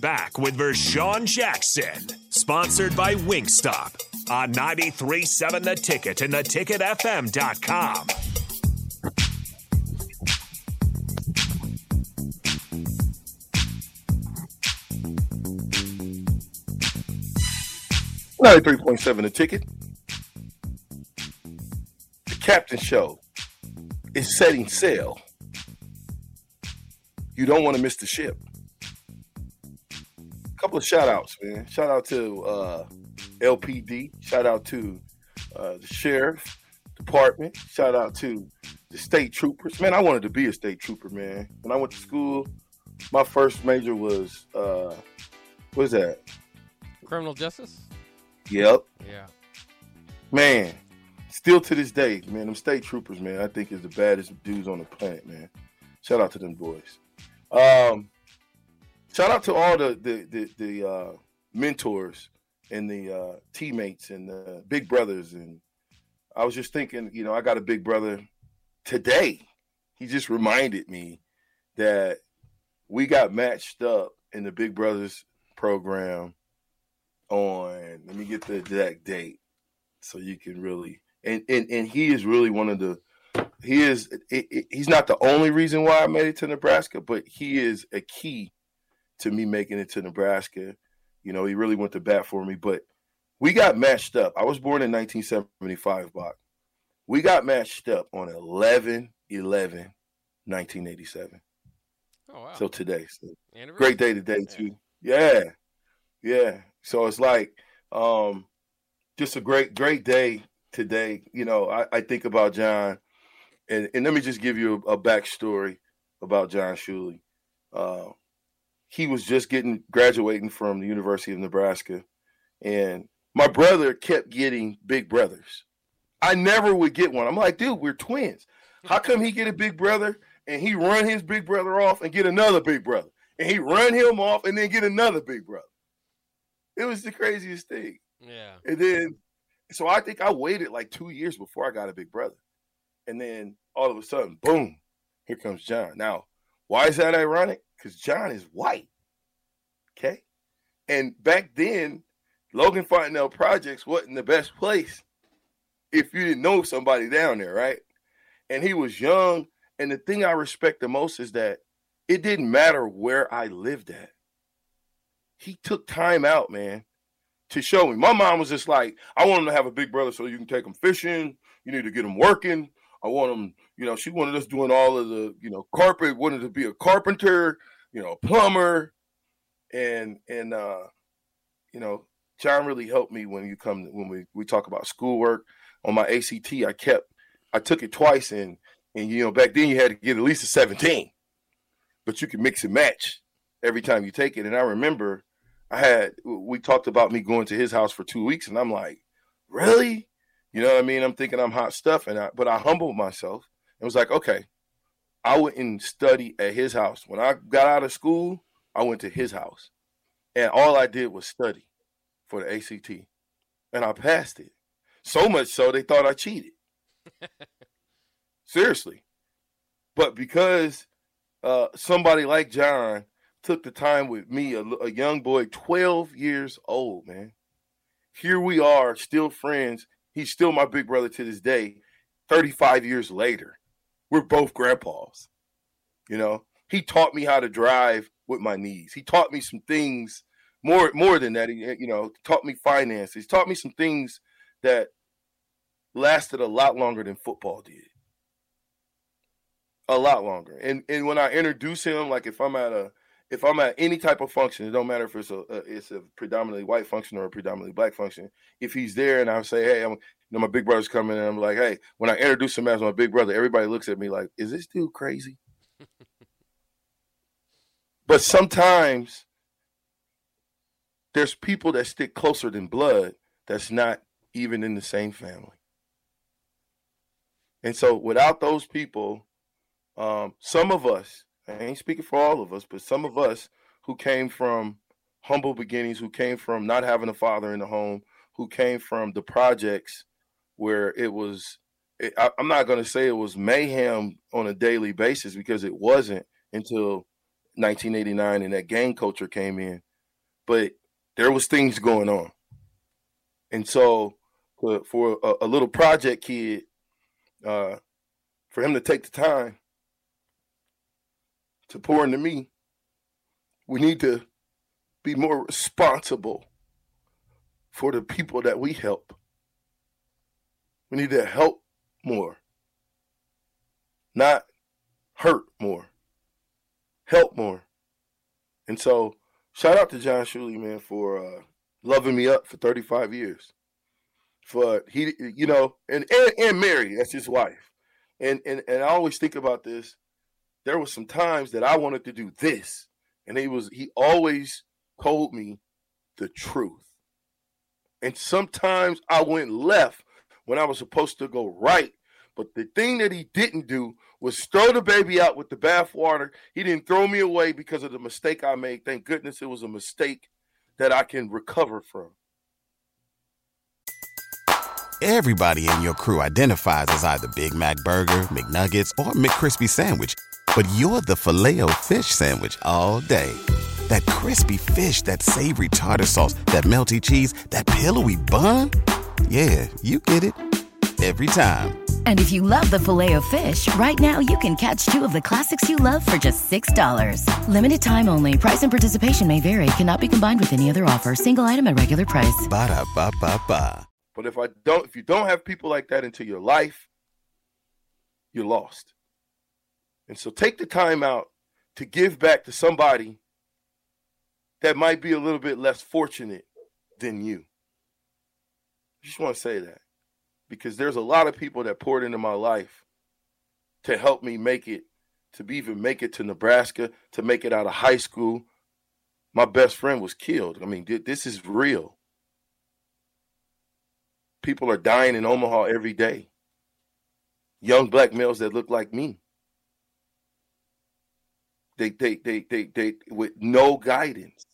Back with Vershawn Jackson, sponsored by Wingstop on 93.7 The Ticket and theticketfm.com. Ninety-three point seven. The ticket. The Captain Show is setting sail. You don't want to miss the ship. Couple of shout outs, man. Shout out to uh, LPD. Shout out to uh, the sheriff department. Shout out to the state troopers. Man, I wanted to be a state trooper, man. When I went to school, my first major was uh, what is that? Criminal justice? Yep. Yeah. Man, still to this day, man, them state troopers, man, I think is the baddest dudes on the planet, man. Shout out to them boys. Um, shout out to all the the the, the uh, mentors and the uh, teammates and the big brothers. And I was just thinking, you know, I got a big brother today. He just reminded me that we got matched up in the Big Brothers program on let me get the exact date so you can really and and, and he is really one of the he is it, it, he's not the only reason why I made it to Nebraska, but he is a key to me making it to Nebraska. You know, he really went to bat for me, but we got matched up. I was born in 1975, Bach. We got matched up on 11 11 1987. Oh wow. So today. So great day today too. Yeah. Yeah. So it's like um just a great, great day today. You know, I, I think about John and, and let me just give you a, a backstory about John Shuley. Uh, he was just getting graduating from the University of Nebraska, and my brother kept getting big brothers. I never would get one. I'm like, dude, we're twins. How come he get a big brother and he run his big brother off and get another big brother, and he run him off and then get another big brother? It was the craziest thing. Yeah. And then, so I think I waited like two years before I got a big brother. And then all of a sudden, boom, here comes John. Now, why is that ironic? Because John is white. Okay. And back then, Logan Fontenelle Projects wasn't the best place if you didn't know somebody down there, right? And he was young. And the thing I respect the most is that it didn't matter where I lived at. He took time out, man, to show me. My mom was just like, I want him to have a big brother so you can take him fishing. You need to get him working. I want him, you know, she wanted us doing all of the, you know, carpet, wanted to be a carpenter, you know, a plumber. And and uh, you know, John really helped me when you come when we, we talk about schoolwork. On my ACT, I kept I took it twice and and you know, back then you had to get at least a 17, but you can mix and match every time you take it. And I remember I had we talked about me going to his house for two weeks, and I'm like, really? You know what I mean? I'm thinking I'm hot stuff, and I but I humbled myself and was like, okay, I went and studied at his house. When I got out of school, I went to his house, and all I did was study for the ACT, and I passed it. So much so they thought I cheated. Seriously, but because uh, somebody like John took the time with me, a, a young boy, 12 years old, man. Here we are, still friends. He's still my big brother to this day, 35 years later. We're both grandpas. You know, he taught me how to drive with my knees. He taught me some things more more than that. He, eh, you know, taught me finances. He taught me some things that lasted a lot longer than football did. A lot longer. And and when I introduce him, like if I'm at a if I'm at any type of function, it don't matter if it's a, a it's a predominantly white function or a predominantly black function. If he's there and I say, "Hey, I'm," you know, my big brother's coming, and I'm like, "Hey," when I introduce him as my big brother, everybody looks at me like, "Is this dude crazy?" but sometimes there's people that stick closer than blood that's not even in the same family. And so without those people, um, some of us, I ain't speaking for all of us, but some of us who came from humble beginnings, who came from not having a father in the home, who came from the projects where it was, it, I, I'm not going to say it was mayhem on a daily basis because it wasn't until 1989 and that gang culture came in, but there was things going on. And so for, for a, a little project kid, uh, for him to take the time to pour into me, we need to be more responsible for the people that we help. We need to help more, not hurt more, help more. And so, shout out to John Shuley, man, for uh, loving me up for 35 years. For he, you know, and, and and Mary, that's his wife. And and and I always think about this. There was some times that I wanted to do this, and he was he always told me the truth. And sometimes I went left when I was supposed to go right. But the thing that he didn't do was throw the baby out with the bathwater. He didn't throw me away because of the mistake I made. Thank goodness it was a mistake that I can recover from. Everybody in your crew identifies as either Big Mac Burger, McNuggets, or McCrispy Sandwich. But you're the filet o fish Sandwich all day that crispy fish, that savory tartar sauce, that melty cheese, that pillowy bun. Yeah, you get it every time. And if you love the filet of fish, right now you can catch two of the classics you love for just $6. Limited time only. Price and participation may vary. Cannot be combined with any other offer. Single item at regular price. Ba da ba ba ba. But if I don't, if you don't have people like that into your life, you're lost. And so take the time out to give back to somebody that might be a little bit less fortunate than you. I just want to say that because there's a lot of people that poured into my life to help me make it, to even make it to Nebraska, to make it out of high school. My best friend was killed. I mean, this is real. People are dying in Omaha every day. Young black males that look like me. They, they, they, they, they, with no guidance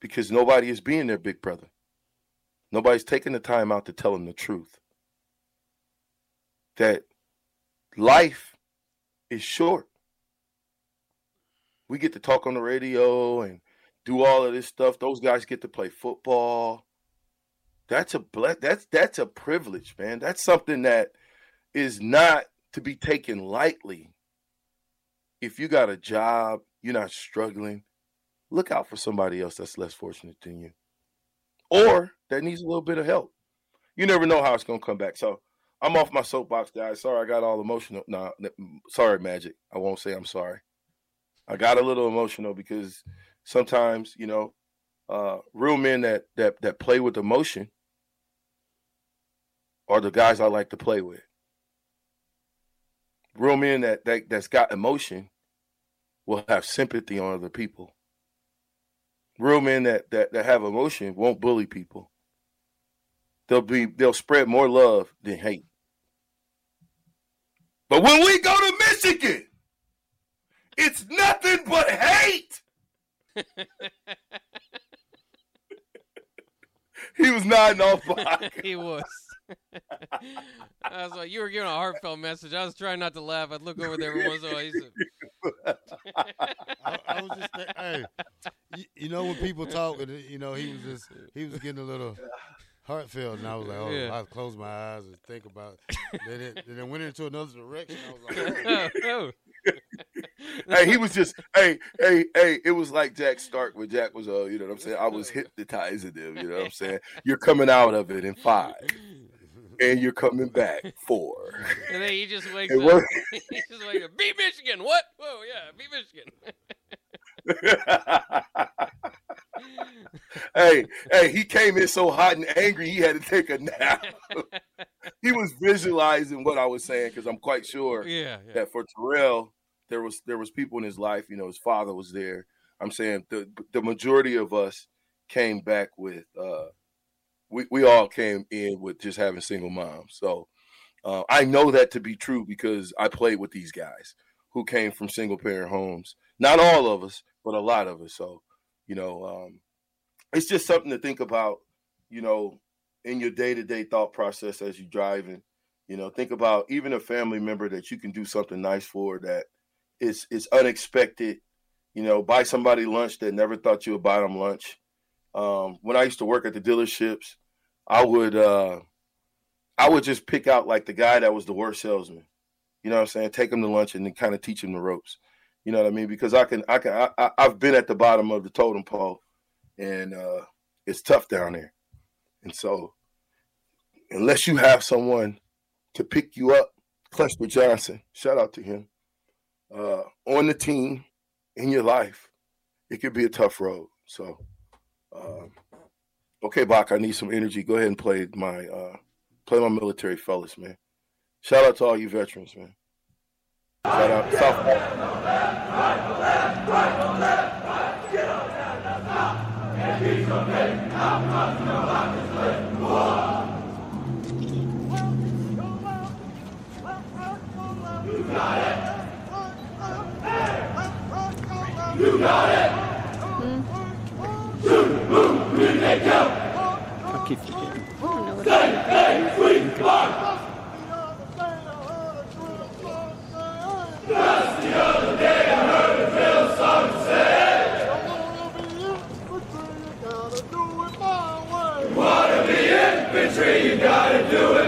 because nobody is being their big brother. Nobody's taking the time out to tell them the truth. That life is short. We get to talk on the radio and do all of this stuff. Those guys get to play football. That's a that's that's a privilege, man. That's something that is not to be taken lightly. If you got a job, you're not struggling, look out for somebody else that's less fortunate than you or that needs a little bit of help. You never know how it's going to come back. So I'm off my soapbox, guys. Sorry, I got all emotional. No, nah, sorry, Magic. I won't say I'm sorry. I got a little emotional because sometimes, you know, uh, real men that that that play with emotion are the guys I like to play with. Real men that, that that's got emotion will have sympathy on other people real men that, that that have emotion won't bully people. They'll be they'll spread more love than hate. But when we go to Michigan, it's nothing but hate. he was nodding off by. he was. I was like, you were giving a heartfelt message. I was trying not to laugh. I'd look over there every once in a while. I, I, was just, hey, you, you, know when people talk, you know he was just he was getting a little heartfelt, and I was like, oh, yeah. I closed my eyes and think about it. Then it, then it went into another direction. I was like, oh. oh. hey, he was just hey, hey, hey. It was like Jack Stark when Jack was uh, you know what I'm saying. I was hypnotizing them. You know what I'm saying. You're coming out of it in five and you're coming back four. And then he just wakes up. he just wakes up. Beat Michigan. What? Whoa, yeah, beat Michigan. hey, hey, he came in so hot and angry he had to take a nap. he was visualizing what I was saying because I'm quite sure yeah, yeah, that for Terrell, there was there was people in his life. You know, his father was there. I'm saying the the majority of us came back with uh, we we all came in with just having single moms. So uh, I know that to be true because I played with these guys who came from single parent homes. Not all of us, but a lot of us. So you know, um, it's just something to think about. You know, in your day to day thought process as you're driving. You know, think about even a family member that you can do something nice for that is is unexpected. You know, buy somebody lunch that never thought you would buy them lunch. Um, when I used to work at the dealerships, I would uh, I would just pick out like the guy that was the worst salesman. You know what I'm saying? Take him to lunch and then kind of teach him the ropes. You know what I mean? Because I can I can I, have been at the bottom of the totem pole, and uh, it's tough down there. And so, unless you have someone to pick you up, Clester Johnson, shout out to him, uh, on the team in your life, it could be a tough road. So, uh, okay, Bach, I need some energy. Go ahead and play my uh, play my military fellas, man. Shout out to all you veterans, man. Shout out South. You you wanna be infantry, you got to do it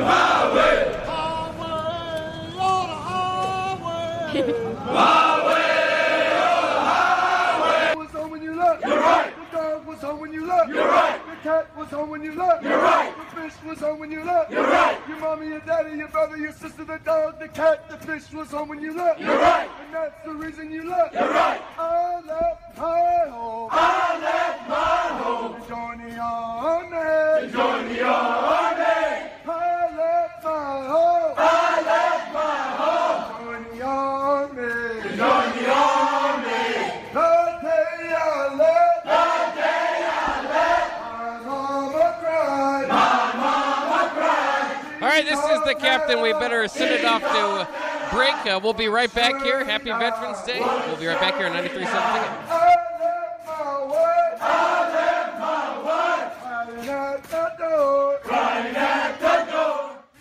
was home when you left. You're right. The fish was home when you left. You're right. Your mommy, your daddy, your brother, your sister, the dog, the cat, the fish was home when you left. You're right. And that's the reason you left. You're right. I left my home. I left my home. To join the army. To join the army. Right, this is the captain. We better send it off to break. Uh, we'll be right back here. Happy Veterans Day. We'll be right back here on 93.7 Ticket.